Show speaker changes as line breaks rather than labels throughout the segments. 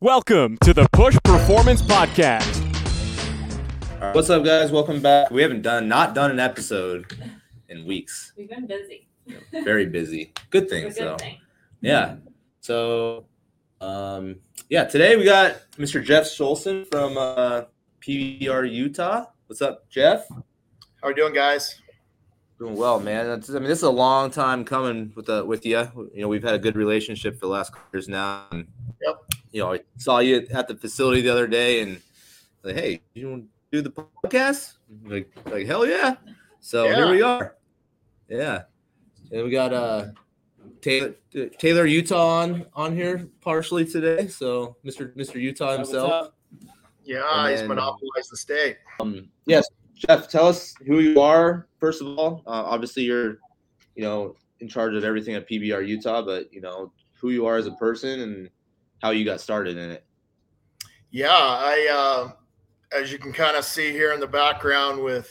Welcome to the Push Performance Podcast.
What's up, guys? Welcome back. We haven't done, not done an episode in weeks.
We've been busy.
Very busy. Good
It's a
thing.
good
So,
thing.
yeah. So, um, yeah. Today we got Mr. Jeff Scholzen from uh, PBR Utah. What's up, Jeff?
How are you doing, guys?
Doing well, man. That's, I mean, this is a long time coming with the with you. You know, we've had a good relationship for the last couple years now. And,
Yep.
You know, I saw you at the facility the other day, and like, hey, you want to do the podcast? Like, like hell yeah! So here we are. Yeah, and we got uh Taylor Taylor Utah on on here partially today. So Mr. Mr. Utah himself.
Yeah,
And
he's
then-
monopolized the state.
Um, yes, Jeff, tell us who you are first of all. Uh, obviously, you're, you know, in charge of everything at PBR Utah, but you know who you are as a person and how you got started in it.
Yeah, I, uh, as you can kind of see here in the background with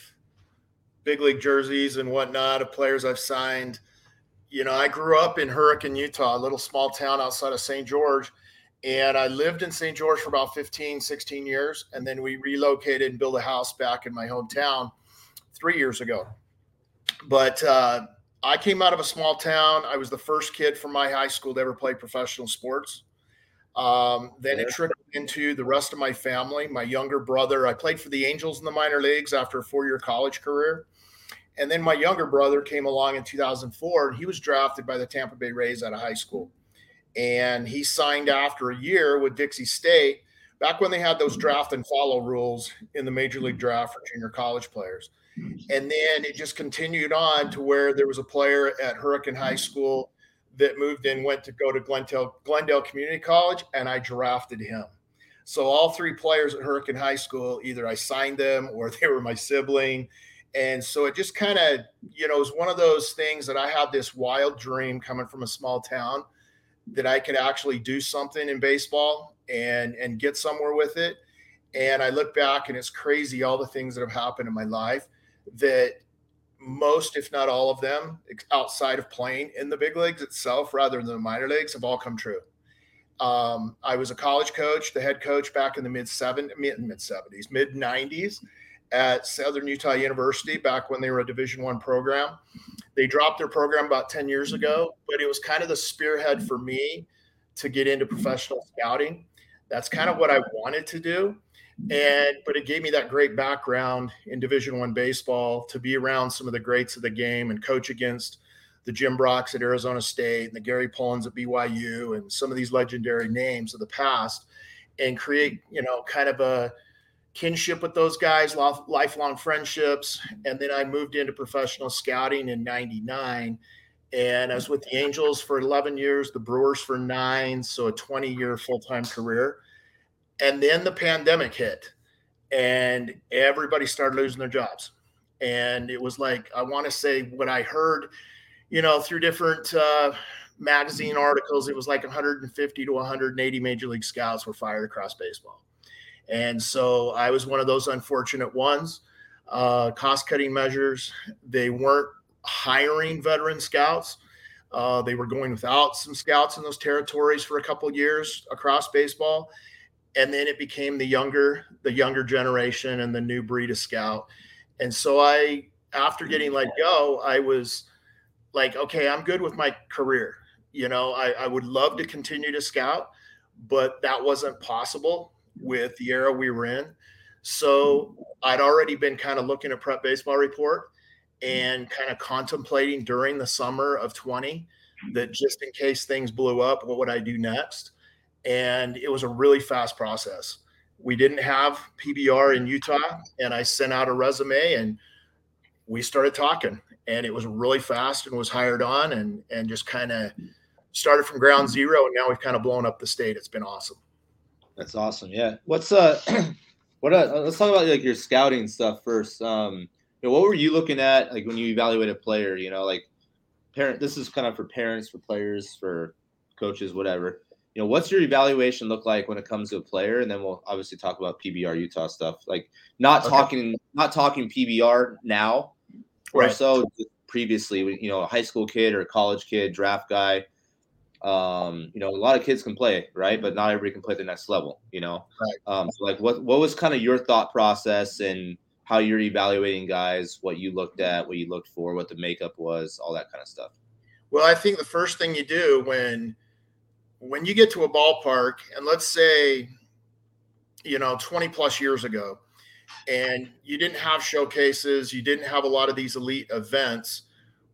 big league jerseys and whatnot of players I've signed. You know, I grew up in Hurricane, Utah, a little small town outside of St. George. And I lived in St. George for about 15, 16 years. And then we relocated and built a house back in my hometown three years ago. But uh, I came out of a small town. I was the first kid from my high school to ever play professional sports. Um, then it trickled into the rest of my family. My younger brother, I played for the Angels in the minor leagues after a four year college career. And then my younger brother came along in 2004 and he was drafted by the Tampa Bay Rays out of high school. And he signed after a year with Dixie State back when they had those draft and follow rules in the major league draft for junior college players. And then it just continued on to where there was a player at Hurricane High School that moved in, went to go to Glendale, Glendale Community College, and I drafted him. So all three players at Hurricane High School, either I signed them or they were my sibling. And so it just kind of, you know, was one of those things that I had this wild dream coming from a small town that I could actually do something in baseball and and get somewhere with it. And I look back and it's crazy all the things that have happened in my life that most, if not all of them, outside of playing in the big leagues itself rather than the minor leagues, have all come true. Um, I was a college coach, the head coach back in the mid seven mid mid seventies, mid nineties at Southern Utah University back when they were a Division One program. They dropped their program about ten years ago, but it was kind of the spearhead for me to get into professional scouting. That's kind of what I wanted to do and but it gave me that great background in division one baseball to be around some of the greats of the game and coach against the jim brocks at arizona state and the gary pullins at byu and some of these legendary names of the past and create you know kind of a kinship with those guys lifelong friendships. And then i moved into professional scouting in 99 and i was with the angels for 11 years the brewers for nine so a 20 year full-time career and then the pandemic hit and everybody started losing their jobs. And it was like i want to say what i heard you know through different uh, magazine articles it was like 150 to 180 major league scouts were fired across baseball. And so i was one of those unfortunate ones. Uh, cost cutting measures they weren't hiring veteran scouts. Uh, they were going without some scouts in those territories for a couple years across baseball and then it became the younger the younger generation and the new breed of scout. And so i after mm-hmm. getting let go i was like okay i'm good with my career. You know i, I would love to continue to scout but that wasn't possible with the era we were in. So mm-hmm. i'd already been kind of looking at prep baseball report mm-hmm. and kind of contemplating during the summer of 20 that just in case things blew up what would i do next and it was a really fast process. We didn't have PBR in Utah, and I sent out a resume, and we started talking, and it was really fast, and was hired on, and and just kind of started from ground zero, and now we've kind of blown up the state. It's been awesome.
That's awesome. Yeah. What's uh, what? Uh, let's talk about like your scouting stuff first. Um, you know, what were you looking at like when you evaluate a player? You know, like parent. This is kind of for parents, for players, for coaches, whatever. You know, what's your evaluation look like when it comes to a player? And then we'll obviously talk about PBR Utah stuff. Like not
Okay.
talking, not talking PBR now, or so previously. You know, a high school kid or a college kid, draft guy. um, you know, a lot of kids can play, right? But not everybody can play the next level, you know.
Right.
Um, so like, what what was kind of your thought process and how you're evaluating guys, what you looked at, what you looked for, what the makeup was, all that kind of stuff.
Well, I think the first thing you do when when you get to a ballpark, and let's say, you know, 20 plus years ago, and you didn't have showcases, you didn't have a lot of these elite events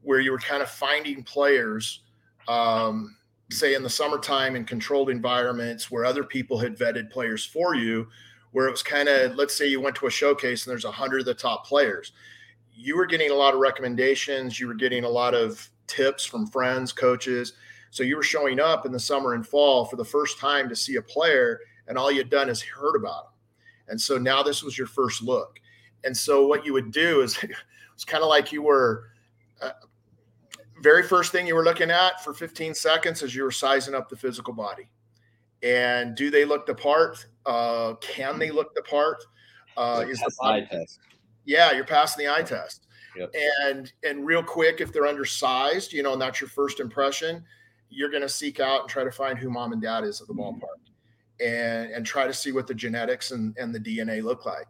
where you were kind of finding players, um, say in the summertime in controlled environments where other people had vetted players for you, where it was kind of, let's say you went to a showcase and there's a hundred of the top players. You were getting a lot of recommendations, you were getting a lot of tips from friends, coaches. So you were showing up in the summer and fall for the first time to see a player, and all you'd done is heard about them. And so now this was your first look. And so what you would do is it's kind of like you were uh, very first thing you were looking at for 15 seconds as you were sizing up the physical body. And do they look the part? Uh, can they look the part? Uh, is the body test? Yeah, you're passing the eye test. Yep. And and real quick, if they're undersized, you know, and that's your first impression, you're going to seek out and try to find who mom and dad is at the mm-hmm. ballpark, and and try to see what the genetics and and the DNA look like.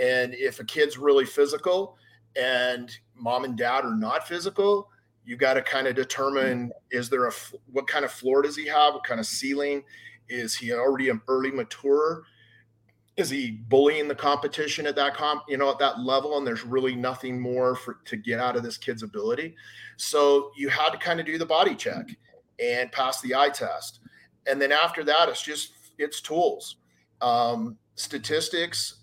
And if a kid's really physical, and mom and dad are not physical, you got to kind of determine mm-hmm. is there a what kind of floor does he have, what kind of ceiling, is he already an early mature? is he bullying the competition at that comp you know at that level and there's really nothing more for to get out of this kid's ability so you had to kind of do the body check and pass the eye test and then after that it's just it's tools um, statistics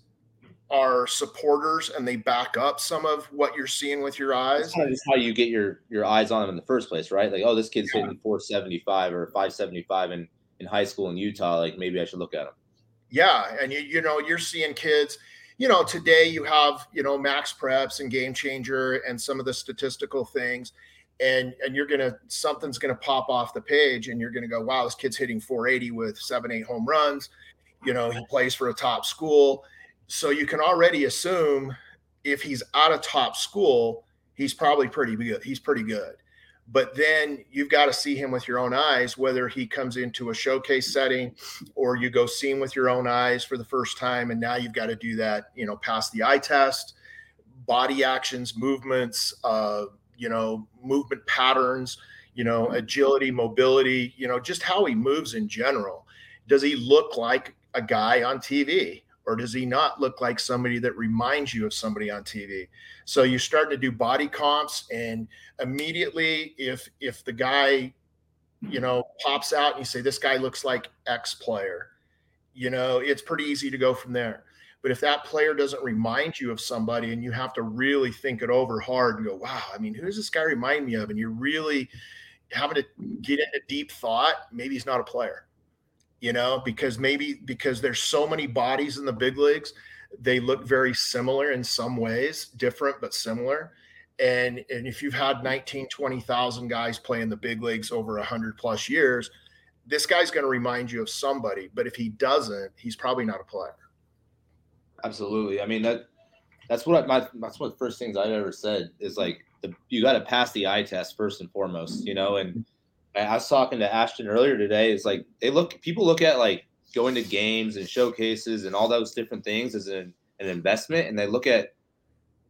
are supporters and they back up some of what you're seeing with your eyes.
That's how you get your your eyes on them in the first place, right? Like, oh, this kid's yeah. hitting 475 or 575 in in high school in Utah. Like, maybe I should look at him
yeah and you, you know you're seeing kids you know today you have you know max preps and game changer and some of the statistical things and and you're gonna something's gonna pop off the page and you're gonna go wow this kid's hitting 480 with seven eight home runs you know he plays for a top school so you can already assume if he's out of top school he's probably pretty good he's pretty good but then you've got to see him with your own eyes, whether he comes into a showcase setting or you go see him with your own eyes for the first time. And now you've got to do that, you know, pass the eye test, body actions, movements, uh, you know, movement patterns, you know, mm-hmm. agility, mobility, you know, just how he moves in general. Does he look like a guy on TV? or does he not look like somebody that reminds you of somebody on TV? So you start to do body comps, and immediately, if if the guy, you know, pops out and you say this guy looks like X player, you know, it's pretty easy to go from there. But if that player doesn't remind you of somebody, and you have to really think it over hard and go, "Wow, I mean, who does this guy remind me of?" and you're really having to get into deep thought, maybe he's not a player you know, because maybe because there's so many bodies in the big leagues, they look very similar in some ways, different but similar. And and if you've had 19, 20,000 guys play in the big leagues over 100 plus years, this guy's going to remind you of somebody, but if he doesn't, he's probably not a player.
Absolutely. I mean that that's what I, my that's one of the first things I've ever said is like the, you got to pass the eye test first and foremost, you know, and I was talking to Ashton earlier today. It's like they look, people look at like going to games and showcases and all those different things as an, an investment, and they look at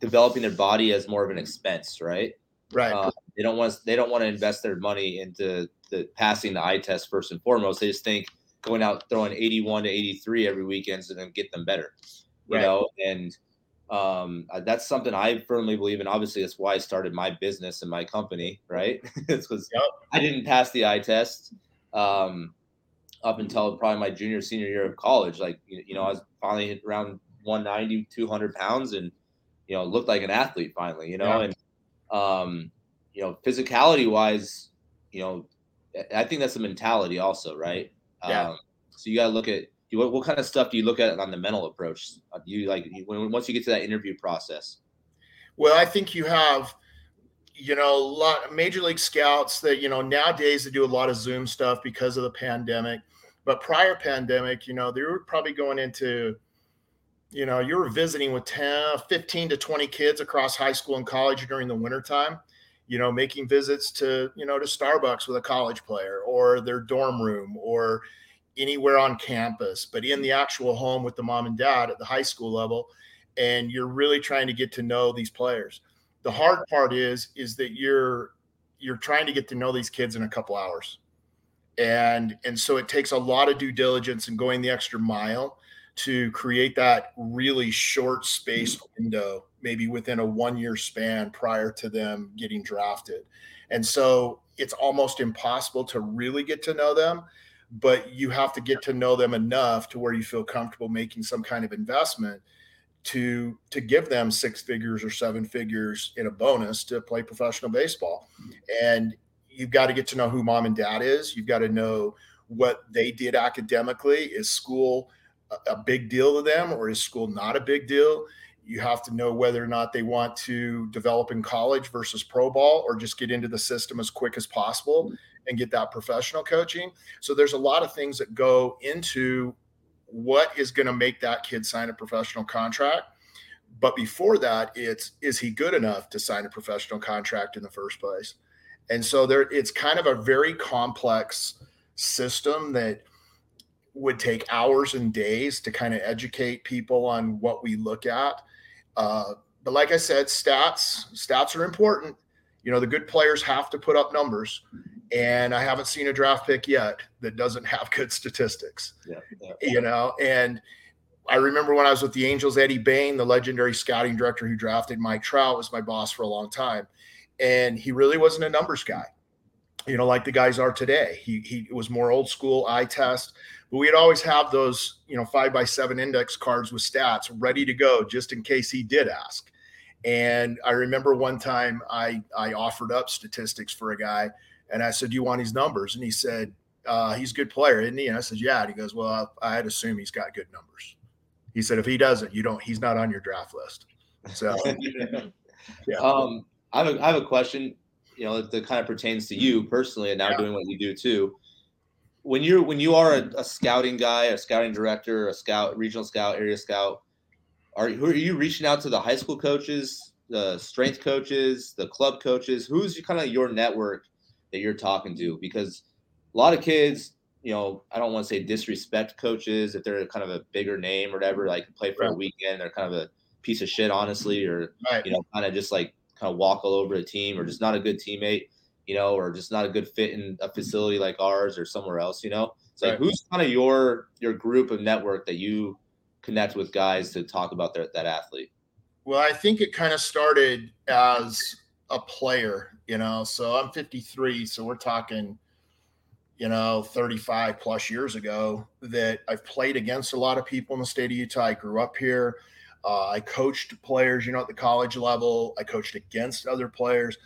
developing their body as more of an expense, right?
Right. Uh,
they don't want they don't want to invest their money into the passing the eye test first and foremost. They just think going out throwing 81 to 83 every weekend is going to get them better, you right. know. And um, uh, that's something I firmly believe in. Obviously, that's why I started my business and my company, right? it's because yep. I didn't pass the eye test um, up until probably my junior, senior year of college. Like, you, you know, I was finally around 190, 200 pounds and, you know, looked like an athlete finally, you know, yeah. and, um, you know, physicality wise, you know, I think that's a mentality also, right?
Yeah. Um,
so you got to look at what, what kind of stuff do you look at on the mental approach? Uh, do you like when once you get to that interview process?
Well, I think you have, you know, a lot major league scouts that you know nowadays they do a lot of Zoom stuff because of the pandemic. But prior pandemic, you know, they were probably going into, you know, you were visiting with 10, 15 to 20 kids across high school and college during the wintertime. you know, making visits to, you know, to Starbucks with a college player or their dorm room or anywhere on campus, but in the actual home with the mom and dad at the high school level. And you're really trying to get to know these players. The hard part is, is that you're you're trying to get to know these kids in a couple hours. And and so it takes a lot of due diligence and going the extra mile to create that really short space mm. window, maybe within a one year span prior to them getting drafted. And so it's almost impossible to really get to know them, but you have to get to know them enough to where you feel comfortable making some kind of investment to to give them six figures or seven figures in a bonus to play professional baseball. And you've got to get to know who mom and dad is. You've got to know what they did academically. Is school a big deal to them or is school not a big deal? You have to know whether or not they want to develop in college versus pro ball or just get into the system as quick as possible and get that professional coaching. So there's a lot of things that go into what is going to make that kid sign a professional contract. But before that, it's is he good enough to sign a professional contract in the first place? And so there it's kind of a very complex system that would take hours and days to kind of educate people on what we look at. Uh, but like I said, stats stats are important. You know, the good players have to put up numbers, and I haven't seen a draft pick yet that doesn't have good statistics. Yeah, yeah. You know, and I remember when I was with the Angels, Eddie Bane, the legendary scouting director who drafted Mike Trout, was my boss for a long time, and he really wasn't a numbers guy. You know, like the guys are today. He he was more old school eye test but we'd always have those, you know, five by seven index cards with stats ready to go just in case he did ask. And I remember one time I I offered up statistics for a guy, and I said, "Do you want his numbers?" And he said, uh, "He's a good player, isn't he?" And I said, "Yeah." And he goes, "Well, I, I'd assume he's got good numbers." He said, "If he doesn't, you don't. He's not on your draft list." So,
yeah. Um, I have a, I have a question. You know, that kind of pertains to you personally, and now yeah. doing what you do too when you're when you are a, a, scouting guy, a scouting director, a scout, regional scout, area scout, are who are you reaching out to the high school coaches, the strength coaches, the club coaches? Who's kind of your network that you're talking to? Because a lot of kids, you know, I don't want to say disrespect coaches if they're kind of a bigger name or whatever, like play for right. a weekend, they're kind of a piece of shit, honestly, or right. you know, kind of just like kind of walk all over the team or just not a good teammate you know, or just not a good fit in a facility like ours or somewhere else, you know? It's like right. who's kind of your your group of network that you connect with guys to talk about their, that athlete?
Well, I think it kind of started as a player, you know. So I'm 53, so we're talking, you know, 35 plus years ago that I've played against a lot of people in the state of Utah. I grew up here. Uh, I coached players, you know, at the college level. I coached against other players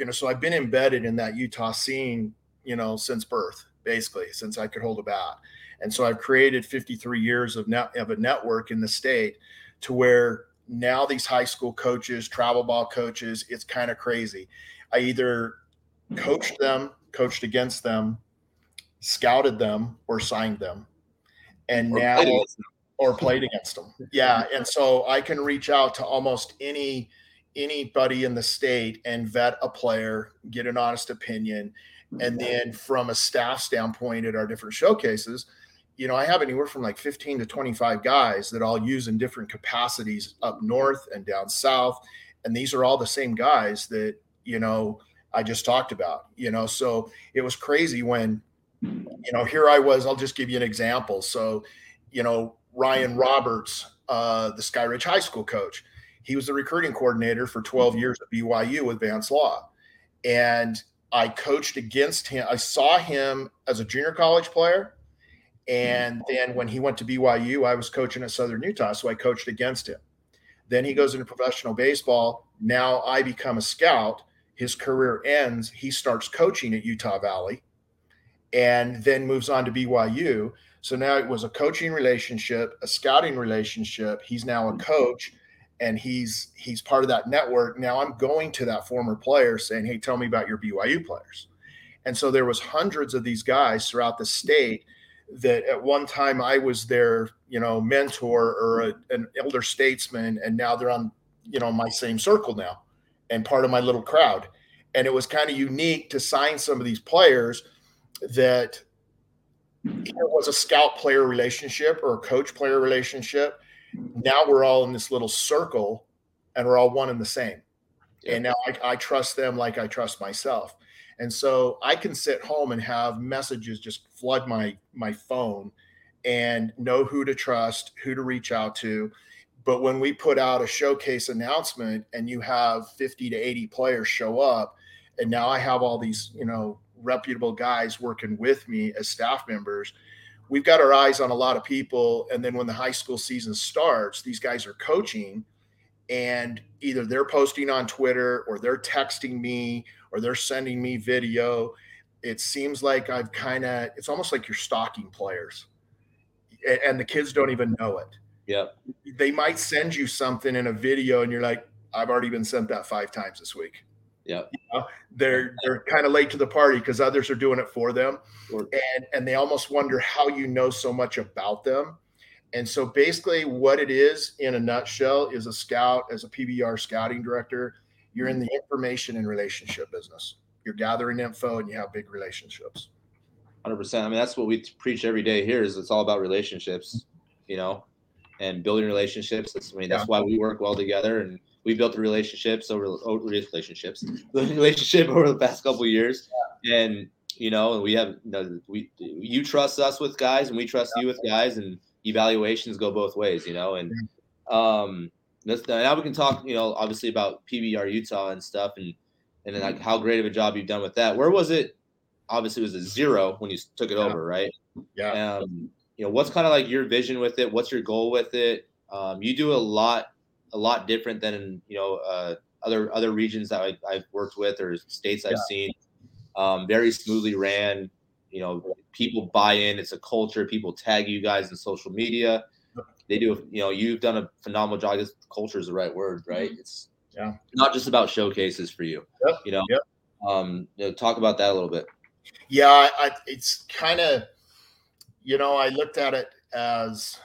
you know, so I've been embedded in that Utah scene, you know, since birth, basically, since I could hold a bat. And so I've created 53 years of net of a network in the state to where now these high school coaches, travel ball coaches, it's kind of crazy. I either coached them, coached against them, scouted them, or signed them. And or now played or played against them. Yeah. And so I can reach out to almost any anybody in the state and vet a player, get an honest opinion. And then from a staff standpoint at our different showcases, you know, I have anywhere from like 15 to 25 guys that I'll use in different capacities up north and down south. And these are all the same guys that, you know, I just talked about, you know. So it was crazy when, you know, here I was, I'll just give you an example. So, you know, Ryan Roberts, uh, the Skyridge High School coach, he was the recruiting coordinator for 12 years at BYU with Vance Law. And I coached against him. I saw him as a junior college player. And mm-hmm. then when he went to BYU, I was coaching at Southern Utah. So I coached against him. Then he goes into professional baseball. Now I become a scout. His career ends. He starts coaching at Utah Valley and then moves on to BYU. So now it was a coaching relationship, a scouting relationship. He's now a mm-hmm. coach and he's he's part of that network now i'm going to that former player saying hey tell me about your byu players and so there was hundreds of these guys throughout the state that at one time i was their you know mentor or a, an elder statesman and now they're on you know my same circle now and part of my little crowd And it was kind of unique to sign some of these players that it was a scout player relationship or a coach player relationship. Now we're all in this little circle and we're all one and the same. Yeah. And now I, I trust them like I trust myself. And so I can sit home and have messages just flood my my phone and know who to trust, who to reach out to. But when we put out a showcase announcement and you have 50 to 80 players show up, and now I have all these, you know, reputable guys working with me as staff members, we've got our eyes on a lot of people. And then when the high school season starts, these guys are coaching and either they're posting on Twitter or they're texting me or they're sending me video. It seems like I've kind of, it's almost like you're stalking players and the kids don't even know it.
Yeah.
They might send you something in a video and you're like, I've already been sent that five times this week.
Yeah.
You know, they're they're kind of late to the party because others are doing it for them. Sure. And and they almost wonder how you know so much about them. And so basically what it is in a nutshell is a scout as a PBR scouting director, you're in the information and relationship business. You're gathering info and you have big relationships.
100%. I mean, that's what we preach every day here is it's all about relationships, you know, and building relationships. That's, I mean, that's yeah. why we work well together and we built the relationships over, over relationships, the relationship over the past couple years. Yeah. And, you know, we have, you know, we, you trust us with guys and we trust yeah. you with guys and evaluations go both ways, you know, and, um, now we can talk, you know, obviously about PBR Utah and stuff and, and then like how great of a job you've done with that. Where was it obviously was a zero when you took it yeah. over, right?
Yeah.
Um, you know, what's kind of like your vision with it? What's your goal with it? Um, you do a lot, a lot different than you know uh, other other regions that I, have worked with or states I've yeah. seen. Um, very smoothly ran. You know, people buy in. It's a culture. People tag you guys in social media. They do. You know, you've done a phenomenal job. This culture is the right word, right? Mm-hmm. It's
yeah,
not just about showcases for you.
Yep.
You know,
yep.
um, you know, talk about that a little bit.
Yeah, I, it's kind of, you know, I looked at it as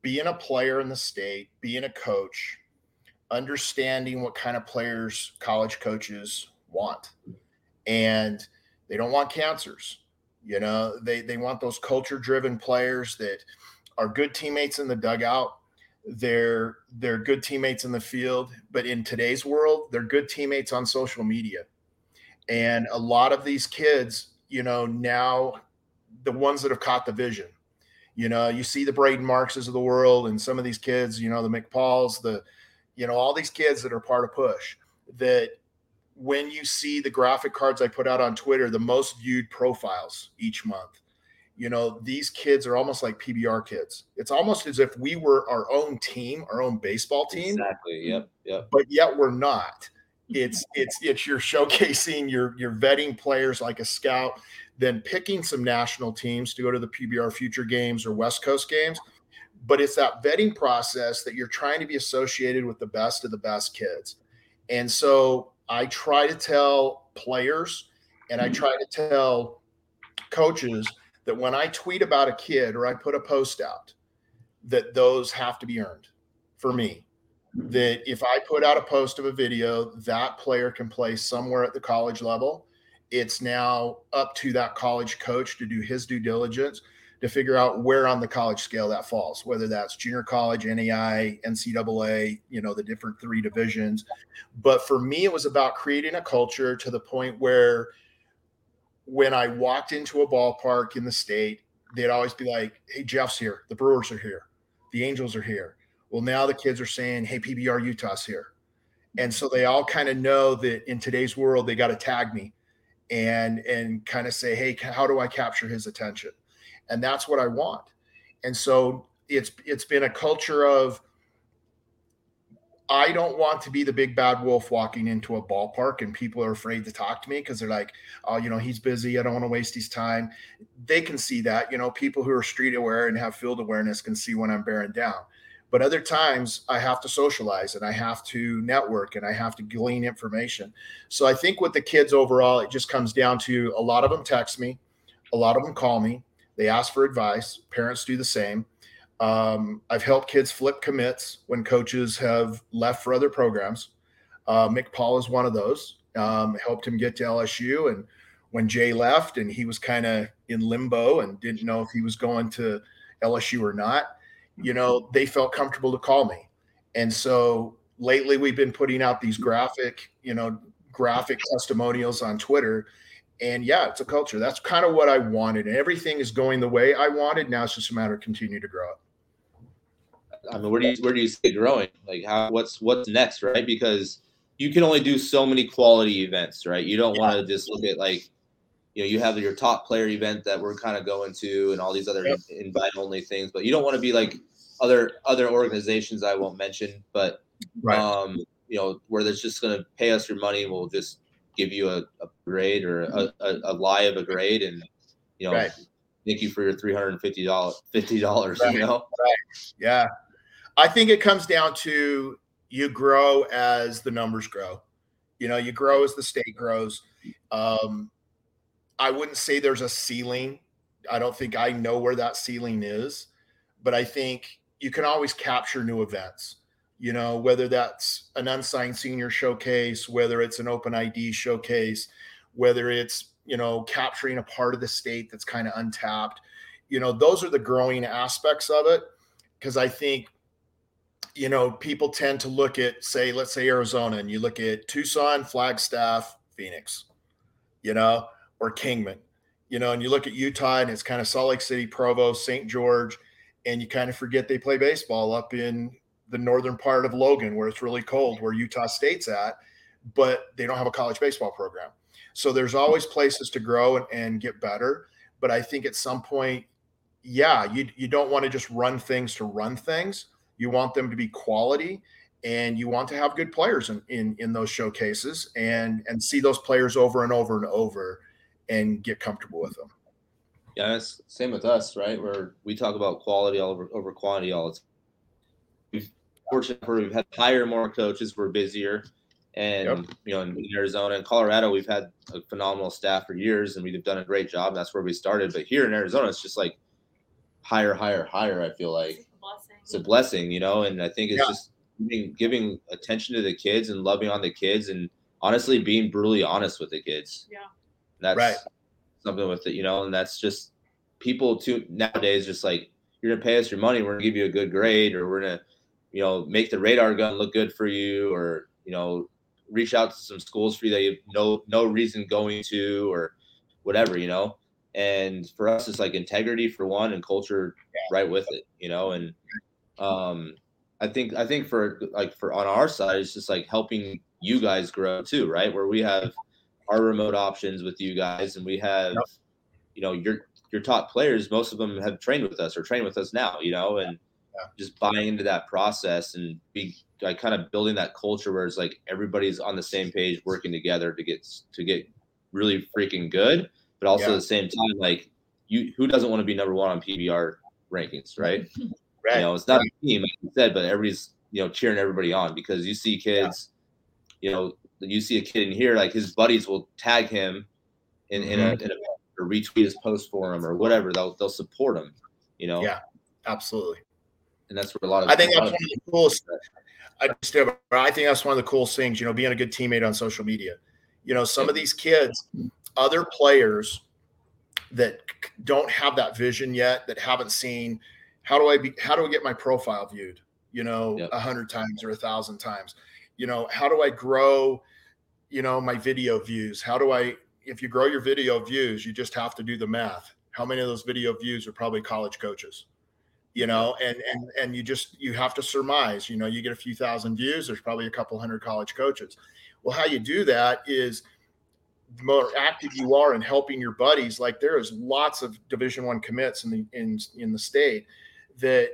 being a player in the state, being a coach, understanding what kind of players college coaches want. And they don't want cancers. You know, they, they want those culture driven players that are good teammates in the dugout. They're they're good teammates in the field, but in today's world, they're good teammates on social media. And a lot of these kids you know, now the ones that have caught the vision. You know, you see the Braden Markses of the world and some of these kids, you know, the McPauls, the, you know, all these kids that are part of Push that when you see the graphic cards I put out on Twitter, the most viewed profiles each month, you know, these kids are almost like PBR kids. It's almost as if we were our own team, our own baseball team.
Exactly. Yep. Yep.
But yet we're not it's it's it's you're showcasing you're you're vetting players like a scout then picking some national teams to go to the pbr future games or west coast games but it's that vetting process that you're trying to be associated with the best of the best kids and so i try to tell players and i mm-hmm. try to tell coaches that when i tweet about a kid or i put a post out that those have to be earned for me mm-hmm. that if I put out a post of a video, that player can play somewhere at the college level. It's now up to that college coach to do his due diligence to figure out where on the college scale that falls, whether that's junior college, NAI, NCAA, you know, the different three divisions. But for me, it was about creating a culture to the point where when I walked into a ballpark in the state, they'd always be like, Hey, Jeff's here. The Brewers are here. The Angels are here well, now the kids are saying, "Hey, PBR Utah's here," and so they all kind of know that in today's world they got to tag me and and kind of say, "Hey, how do I capture his attention?" And that's what I want. And so it's it's been a culture of I don't want to be the big bad wolf walking into a ballpark and people are afraid to talk to me because they're like, oh, you know, he's busy. I don't want to waste his time. They can see that. You know, people who are street aware and have field awareness can see when I'm bearing down. But other times I have to socialize and I have to network and I have to glean information. So I think with the kids overall, it just comes down to a lot of them text me, a lot of them call me, they ask for advice. Parents do the same. Um, I've helped kids flip commits when coaches have left for other programs. Uh, Paul is one of those. um, helped him get to LSU. And when Jay left and he was kind of in limbo and didn't know if he was going to LSU or not, you know, they felt comfortable to call me. And so lately we've been putting out these graphic, you know, graphic testimonials on Twitter. And yeah, it's a culture. That's kind of what I wanted. And everything is going the way I wanted. Now it's just a matter of continue to grow it.
I mean, where do you where do you see it growing? Like how what's what's next, right? Because you can only do so many quality events, right? You don't yeah. want to just look at like you know, you have your top player event that we're kind of going to and all these other yep. invite only things, but you don't want to be like other other organizations I won't mention, but right. um, you know, where they're just going to pay us your money, we'll just give you a, a grade or a, a, a, lie of a grade, and you know, right. thank you for your three hundred and fifty dollars. Fifty dollars, right. you know.
Right. Yeah, I think it comes down to you grow as the numbers grow. You know, you grow as the state grows. Um, I wouldn't say there's a ceiling. I don't think I know where that ceiling is, but I think you can always capture new events. You know, whether that's an unsigned senior showcase, whether it's an open ID showcase, whether it's, you know, capturing a part of the state that's kind of untapped. You know, those are the growing aspects of it. Cause I think, you know, people tend to look at, say, let's say Arizona, and you look at Tucson, Flagstaff, Phoenix, you know, or Kingman, you know, and you look at Utah and it's kind of Salt Lake City, Provo, St. George, and you kind of forget they play baseball up in the northern part of Logan where it's really cold, where Utah State's at, but they don't have a college baseball program. So there's always places to grow and, and get better. But I think at some point, yeah, you, you don't want to just run things to run things. You want them to be quality and you want to have good players in, in, in those showcases and, and see those players over and over and over and get comfortable with them.
Yeah, it's same with us, right? Where we talk about quality over over quantity all the time. We've fortunate we've had higher more coaches, we're busier. And yep. you know, in, in Arizona and Colorado, we've had a phenomenal staff for years and we've done a great job. That's where we started. But here in Arizona, it's just like higher, higher, higher. I feel like it's a, blessing, you know, and I think it's yeah. just giving, giving attention to the kids and loving on the kids and honestly being brutally honest with the kids.
Yeah.
That's right. something with it, you know, and that's just people too nowadays just like you're gonna pay us your money, we're gonna give you a good grade, or we're gonna, you know, make the radar gun look good for you, or you know, reach out to some schools for you that you have no no reason going to, or whatever, you know. And for us, it's like integrity for one, and culture right with it, you know. And um, I think I think for like for on our side, it's just like helping you guys grow too, right? Where we have our remote options with you guys, and we have, yep. you know, your your top players. Most of them have trained with us or train with us now, you know, and yeah. just buying into that process and be like kind of building that culture where it's like everybody's on the same page, working together to get to get really freaking good, but also yeah. at the same time, like you, who doesn't want to be number one on PBR rankings, right? right. You know, it's not right. a team, like you said, but everybody's you know cheering everybody on because you see kids, yeah. you know, you see a kid in here, like his buddies will tag him in, in, mm-hmm. a, in a or retweet his post for him or whatever. They'll they'll support him. You know.
Yeah, absolutely.
And that's where a lot of
I think that's one of the coolest. I just I think that's one of the coolest things. You know, being a good teammate on social media. You know, some of these kids, other players that don't have that vision yet, that haven't seen how do I be how do I get my profile viewed? You know, a yep. hundred times or a thousand times? You know how do i grow you know my video views? How do i if you grow your video views you just have to do the math. How many of those video views are probably college coaches? You know and and and you just you have to surmise you know you get a few thousand views there's probably a couple hundred college coaches. Well how you do that is the more active you are in helping your buddies like there is lots of division one commits in the in in the state that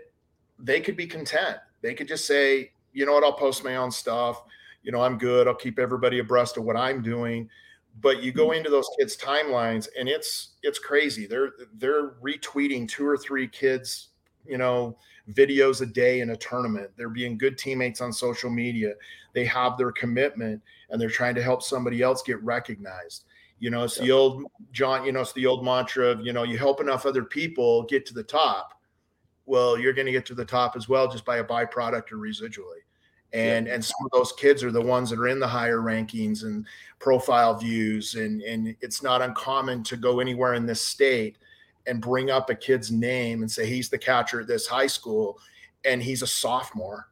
they could be content they could just say you know what, I'll post my own stuff. You know, I'm good. I'll keep everybody abreast of what I'm doing. But you go mm-hmm. into those kids' timelines and it's it's crazy. They're they're retweeting two or three kids, you know, videos a day in a tournament. They're being good teammates on social media. They have their commitment and they're trying to help somebody else get recognized. You know, it's the old John, you know, it's the old mantra of, you know, you help enough other people get to the top well, you're going to get to the top as well just by a byproduct or residually. and and some of those kids are the ones that are in the higher rankings and profile views and and it's not uncommon to go anywhere in this state and bring up a kid's name and say he's the catcher at this high school and he's a sophomore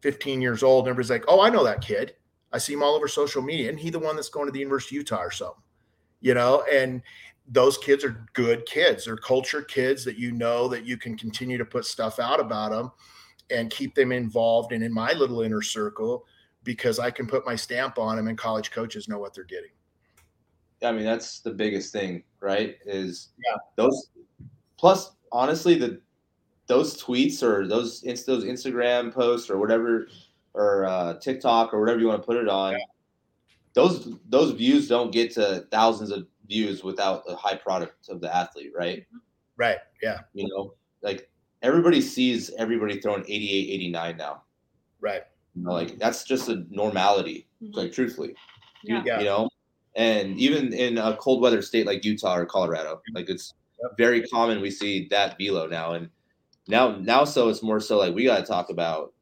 15 years old and everybody's like oh i know that kid. I see him all over social media. And he the one that's going to the university of utah or something? You know and those kids are good kids they're culture kids that you know that you can continue to put stuff out about them and keep them involved and in my little inner circle because I can put my stamp on them and college coaches know what they're getting.
I mean, that's the biggest thing, right? Is yeah. those plus honestly the those tweets or those those Instagram posts or whatever or uh, TikTok or whatever you want to put it on, yeah. those those views don't get to thousands of views without the high product of the athlete, right?
Right. Yeah.
You know, like everybody sees everybody throwing 88, 89 now.
Right.
You know, like that's just a normality, mm-hmm. like truthfully. Yeah. You, you, know, and even in a cold weather state like Utah or Colorado, like it's very common we see that velo now. And now, now, so it's more so like we got to talk about,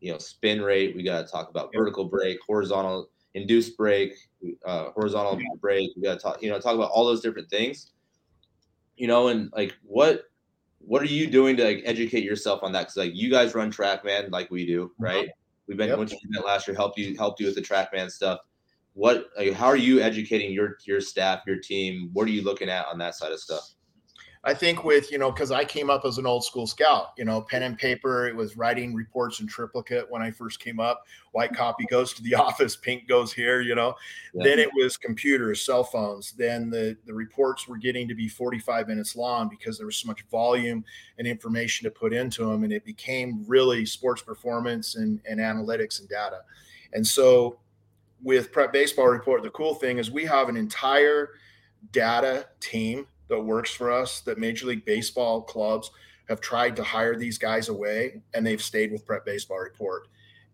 you know, spin rate. We got to talk about vertical break, horizontal induced break, uh, horizontal yeah. break. We got to talk, you know, talk about all those different things. You know, and like what what are you doing to like educate yourself on that? Because like you guys run TrackMan like we do, uh-huh. right? We've been yep. you met last year, helped you helped you with the TrackMan stuff. What like, how are you educating your your staff, your team? What are you looking at on that side of stuff?
I think with, you know, because I came up as an old school scout, you know, pen and paper, it was writing reports in triplicate when I first came up. White copy goes to the office, pink goes here, you know. Yeah. Then it was computers, cell phones. Then the, the reports were getting to be 45 minutes long because there was so much volume and information to put into them. And it became really sports performance and, and analytics and data. And so with Prep Baseball Report, the cool thing is we have an entire data team that works for us that Major League Baseball clubs have tried to hire these guys away and they've stayed with Prep Baseball Report.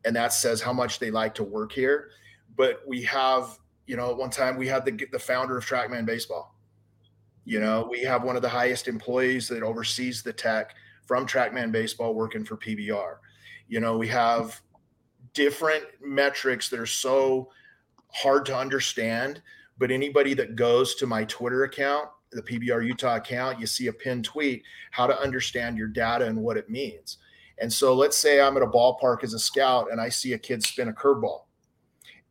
And that says how much they like to work here. But we have, you know, at one time we had the, the founder of Trackman Baseball. You know, we have one of the highest employees that oversees the tech from Trackman Baseball working for PBR. You know, we have different metrics that are so hard to understand. But anybody that goes to my Twitter account the PBR Utah account, you see a pinned tweet, how to understand your data and what it means. And so let's say I'm at a ballpark as a scout and I see a kid spin a curveball.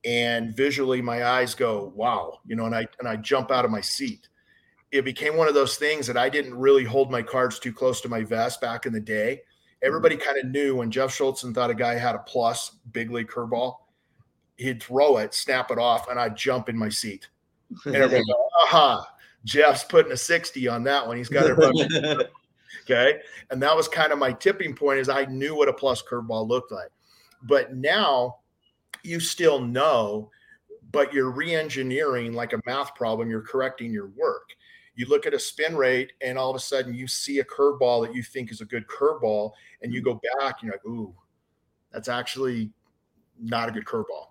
And visually my eyes go, wow, you know, and I and I jump out of my seat. It became one of those things that I didn't really hold my cards too close to my vest back in the day. Everybody mm-hmm. kind of knew when Jeff Scholzen thought a guy had a plus big league curveball, he'd throw it, snap it off, and I'd jump in my seat. And everybody go, aha, Jeff's putting a 60 on that one. He's got it. okay. And that was kind of my tipping point is I knew what a plus curveball looked like. But now you still know, but you're re-engineering like a math problem, you're correcting your work. You look at a spin rate and all of a sudden you see a curveball that you think is a good curveball, and you mm. go back and you're like, ooh, that's actually not a good curveball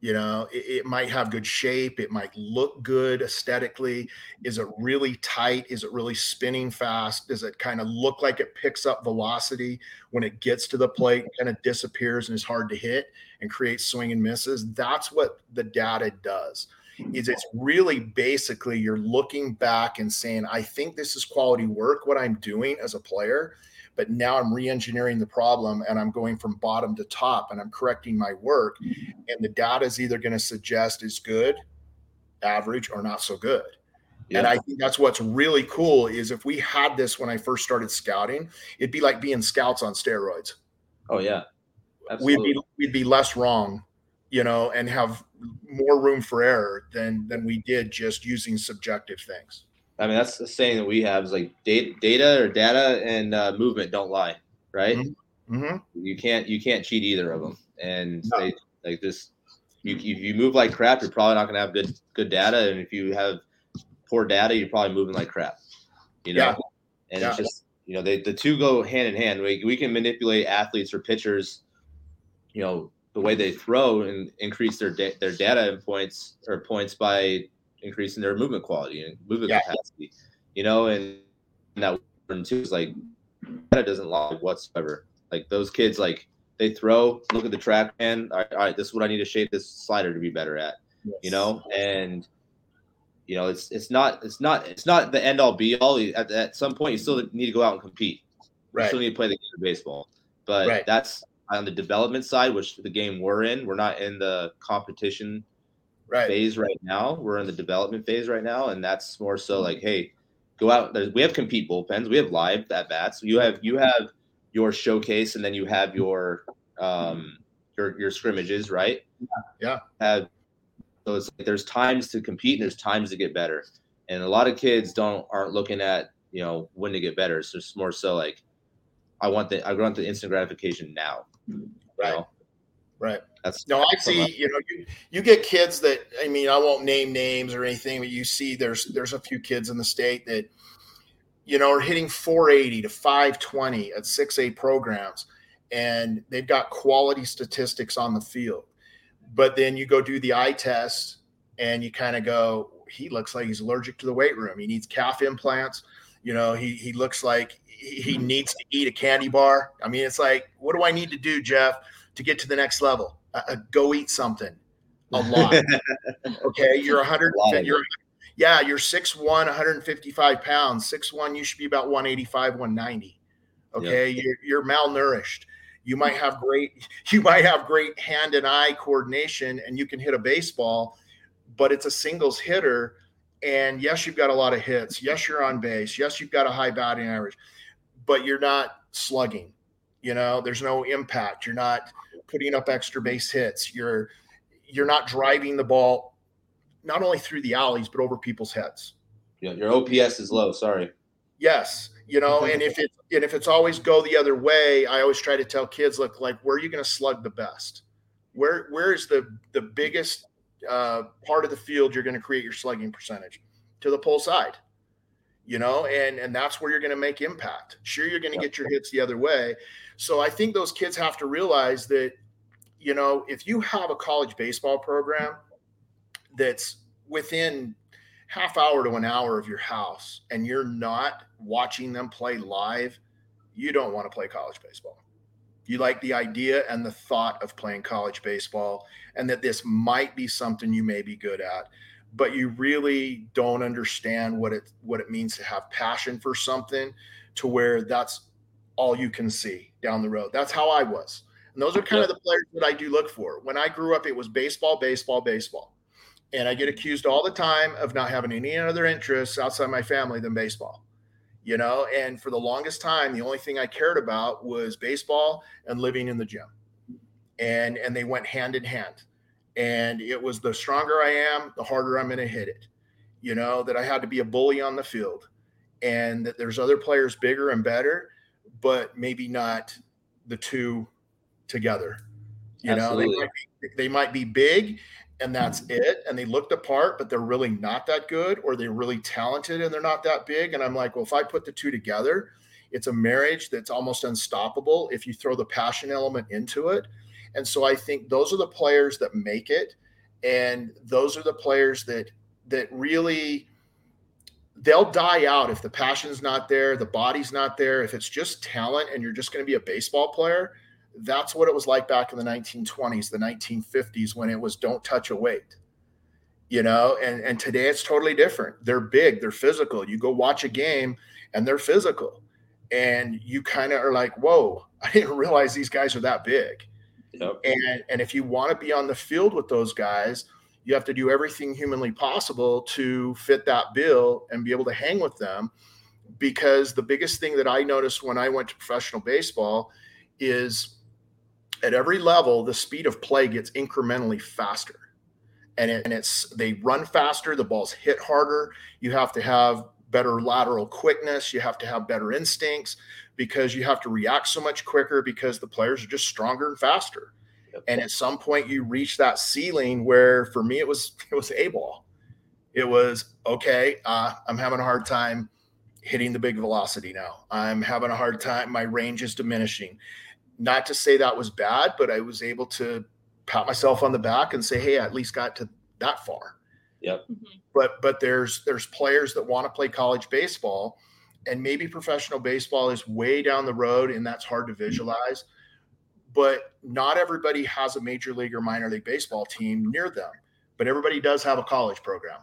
you know it, it, might have good shape it might look good aesthetically. Is it really tight? Is it really spinning fast? Does it kind of look like it picks up velocity when it gets to the plate mm-hmm. kind of disappears and is hard to hit and creates swing and misses? That's what the data does is it's really basically you're looking back and saying i think this is quality work what i'm doing as a player but now I'm re-engineering the problem and I'm going from bottom to top and I'm correcting my work. Mm-hmm. And the data is either going to suggest is good, average, or not so good. Yeah. And I think that's what's really cool is if we had this when I first started scouting, it'd be like being scouts on steroids.
Oh yeah.
Absolutely. We'd be we'd be less wrong, you know, and have more room for error than than we did just using subjective things.
I mean, that's the saying that we have is like data, data or data and uh, movement don't lie, right? Mm-hmm. mm-hmm. You can't you can't cheat either of them, and no. they like this. You, if you move like crap, you're probably not going to have good good data, and if you have poor data, you're probably moving like crap. You know, yeah. and yeah. it's just you know they the two go hand in hand. We we can manipulate athletes or pitchers, you know, the way they throw and increase their da- their data and points or points by increasing their movement quality and movement yeah. capacity. You know, and that one too is like that doesn't lie whatsoever. Like those kids, like they throw, look at the TrackMan. All right, all right, this is what I need to shape this slider to be better at.
Yes.
You know, and you know, it's it's not it's not it's not the end all be all. At, at some point, you still need to go out and compete. You
right,
still need to play the game of baseball. But
Right.
that's on the development side, which the game we're in. We're not in the competition
right,
phase right now. We're in the development phase right now, and that's more so like, hey, go out. There's, we have compete bullpens. We have live at bats. You have you have your showcase, and then you have your um your your scrimmages, right?
Yeah.
Have so it's like there's times to compete and there's times to get better, and a lot of kids don't aren't looking at you know when to get better. So it's more so like, I want the I want the instant gratification now. you
Right.
know?
Right.
That's
No, I see. You know, you, you get kids that I mean, I won't name names or anything, but you see, there's there's a few kids in the state that you know are hitting 480 to 520 at 6A programs, and they've got quality statistics on the field. But then you go do the eye test, and you kind of go, he looks like he's allergic to the weight room. He needs calf implants. You know, he he looks like he he hmm. needs to eat a candy bar. I mean, it's like, what do I need to do, Jeff? To get to the next level. Uh, uh, go eat something a lot. okay, you're 100.
A lot
You're yeah, you're 6'1", 155 pounds. 6'1", you should be about 185, 190. Okay, you're you're malnourished. You might have great you might have great hand and eye coordination, and you can hit a baseball, but it's a singles hitter. And yes, you've got a lot of hits. Yes, you're on base. Yes, you've got a high batting average, but you're not slugging. You know, there's no impact. You're not putting up extra base hits. You're you're not driving the ball not only through the alleys but over people's heads.
Yeah, your OPS is low. Sorry.
Yes, you know, and if it and if it's always go the other way, I always try to tell kids, look, like where are you going to slug the best? Where where is the the biggest uh, part of the field you're going to create your slugging percentage to the pull side? You know, and and that's where you're going to make impact. Sure, you're going to get your hits the other way. So I think those kids have to realize that, you know, if you have a college baseball program that's within half hour to an hour of your house and you're not watching them play live, you don't want to play college baseball. You like the idea and the thought of playing college baseball and that this might be something you may be good at, but you really don't understand what it what it means to have passion for something to where that's all you can see down the road. That's how I was. And those are kind of the players that I do look for. When I grew up, it was baseball, baseball, baseball and I get accused all the time of not having any other interests outside my family than baseball. You know, and for the longest time, the only thing I cared about was baseball and living in the gym. And and they went hand in hand. And it was the stronger I am, the harder I'm going to hit it. You know, that I had to be a bully on the field and that there's other players bigger and better, but maybe not the two together. You know, they might, be, they might be big and that's it. And they look the part, but they're really not that good, or they're really talented and they're not that big. And I'm like, well, if I put the two together, it's a marriage that's almost unstoppable if you throw the passion element into it. And so I think those are the players that make it. And those are the players that that really they'll die out if the passion's not there, the body's not there. If it's just talent and you're just going to be a baseball player, that's what it was like back in the 1920s, the 1950s when it was don't touch a weight. You know, and and today it's totally different. They're big, they're physical. You go watch a game and they're physical. And you kind of are like, "Whoa, I didn't realize these guys are that big."
Yep.
And and if you want to be on the field with those guys, you have to do everything humanly possible to fit that bill and be able to hang with them. Because the biggest thing that I noticed when I went to professional baseball is at every level, the speed of play gets incrementally faster. And, it, and it's they run faster, the ball's hit harder. You have to have better lateral quickness, you have to have better instincts because you have to react so much quicker because the players are just stronger and faster.
Yep.
And at some point you reach that ceiling where for me it was it was a ball. It was okay, uh, I'm having a hard time hitting the big velocity now. I'm having a hard time, my range is diminishing not to say that was bad, but I was able to pat myself on the back and say, "Hey, I at least got to that far."
Yep.
But but there's there's players that want to play college baseball, and maybe professional baseball is way down the road, and that's hard to visualize. but not everybody has a major league or minor league baseball team near them. But everybody does have a college program.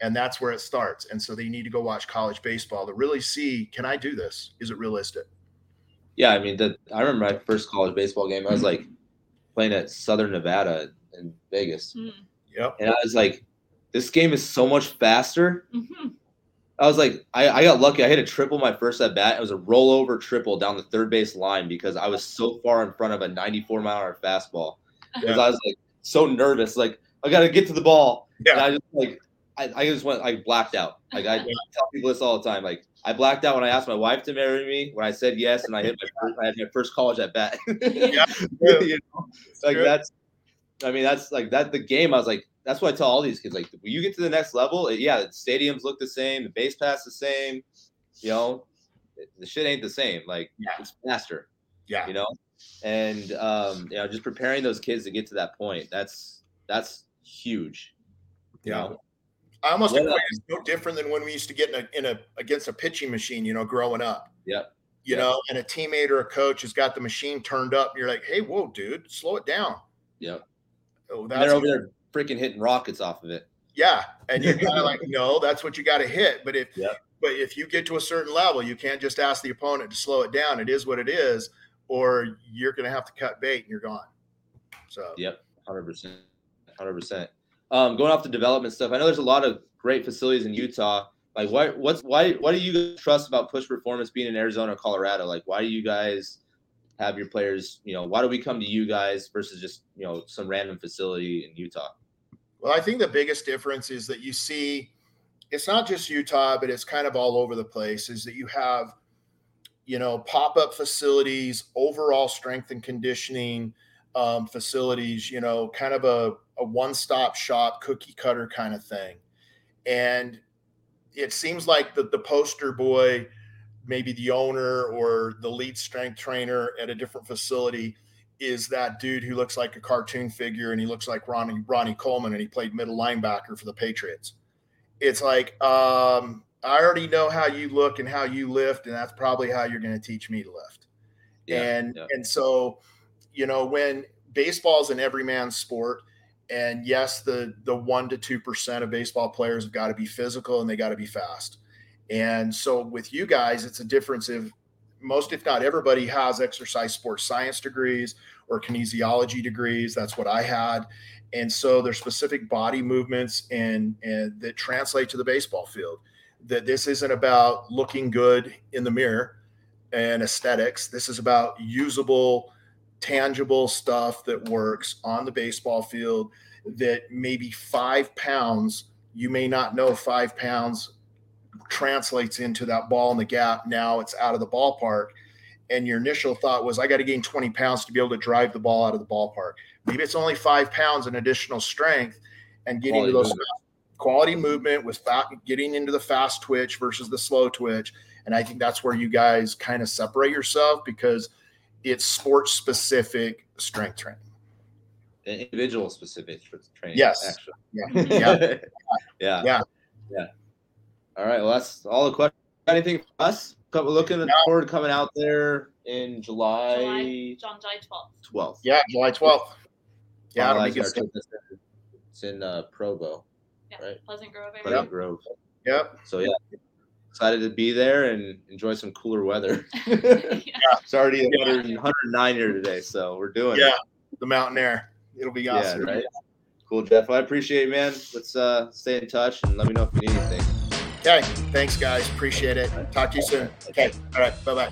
And that's where it starts. And so they need to go watch college baseball to really see can I do this? Is it realistic?
Yeah, I mean, the, I remember my first college baseball game. I was like playing at Southern Nevada in Vegas.
Mm.
Yep.
And I was like, this game is so much faster.
Mhm.
I was like, I, I got lucky. I hit a triple my first at bat. It was a rollover triple down the third base line because I was so far in front of a 94 mile hour fastball. Because
Yeah.
I was like so nervous. Like, I got to get to the ball.
Yeah.
And I just like, I, I just went, I blacked out. Like, I tell people this all the time. Like, I blacked out when I asked my wife to marry me, when I said yes, and I hit my first, I had my first college at bat.
Yeah.
You know? like
true.
that's I mean that's like that the game I was like that's what I tell all these kids like when you get to the next level it, yeah the stadiums look the same the base pass the same you know the shit ain't the same like
Yeah.
it's faster
Yeah.
you know and um you know just preparing those kids to get to that point that's that's huge you
Yeah.
know?
I almost equate it's no different than when we used to get in a, in a against a pitching machine, you know, growing up.
Yeah.
You
Yep.
know, and a teammate or a coach has got the machine turned up. And you're like, hey, whoa, dude, slow it down.
Yeah.
Oh,
And they're over there freaking hitting rockets off of it
yeah. And you're kind of like, no, that's what you got to hit. But if
Yep.
but if you get to a certain level, you can't just ask the opponent to slow it down. It is what it is, or you're gonna have to cut bait and you're gone. So
Yep, hundred percent, hundred percent. Um, going off the development stuff, I know there's a lot of great facilities in Utah. Like, why? What's why? Why do you trust about push performance being in Arizona, or Colorado? Like, why do you guys have your players? You know, why do we come to you guys versus just you know some random facility in Utah?
Well, I think the biggest difference is that you see it's not just Utah, but it's kind of all over the place is that you have, you know, pop up facilities, overall strength and conditioning um, facilities, you know, kind of a, a one stop shop, cookie cutter kind of thing. And it seems like the, the poster boy, maybe the owner or the lead strength trainer at a different facility is that dude who looks like a cartoon figure and he looks like Ronnie Ronnie Coleman and he played middle linebacker for the Patriots. It's like um, I already know how you look and how you lift, and that's probably how you're going to teach me to lift. and
yeah.
and so, you know, when baseball is an everyman sport, and yes, the the one to two percent of baseball players have got to be physical and they got to be fast. And so with you guys, it's a difference if most, if not everybody, has exercise sports science degrees or kinesiology degrees. That's what I had. And so there's specific body movements and and that translate to the baseball field. That this isn't about looking good in the mirror and aesthetics. This is about usable, tangible stuff that works on the baseball field. That maybe five pounds, you may not know five pounds translates into that ball in the gap. Now it's out of the ballpark. And your initial thought was, I got to gain 20 pounds to be able to drive the ball out of the ballpark. Maybe it's only five pounds in additional strength and getting
Quality
to those
movement.
quality movement with fa- getting into the fast twitch versus the slow twitch. And I think that's where you guys kind of separate yourself because it's sports specific strength training.
Individual specific training.
Yes.
actually.
Yeah.
yeah.
Yeah.
yeah. Yeah. All right. Well, that's all the questions. Anything for us? Couple looking
No.
forward to coming out there in July
July, John July 12th.
12th.
Yeah. July 12th. Yeah. It'll be
Finalize
good stuff.
It's in uh, Provo,
Yeah,
Right.
Pleasant Grove area.
Pleasant Grove.
Yep.
So yeah, excited to be there and enjoy some cooler weather.
yeah.
it's already
Yeah.
109 here today, so we're doing
Yeah.
it.
The mountain air. It'll be
Yeah,
awesome.
right. Cool, Jeff. Well, I appreciate it, man. Let's uh, stay in touch and let me know if you need anything.
Okay. Thanks, guys. Appreciate it. Talk to you soon. Okay. All right. Bye bye.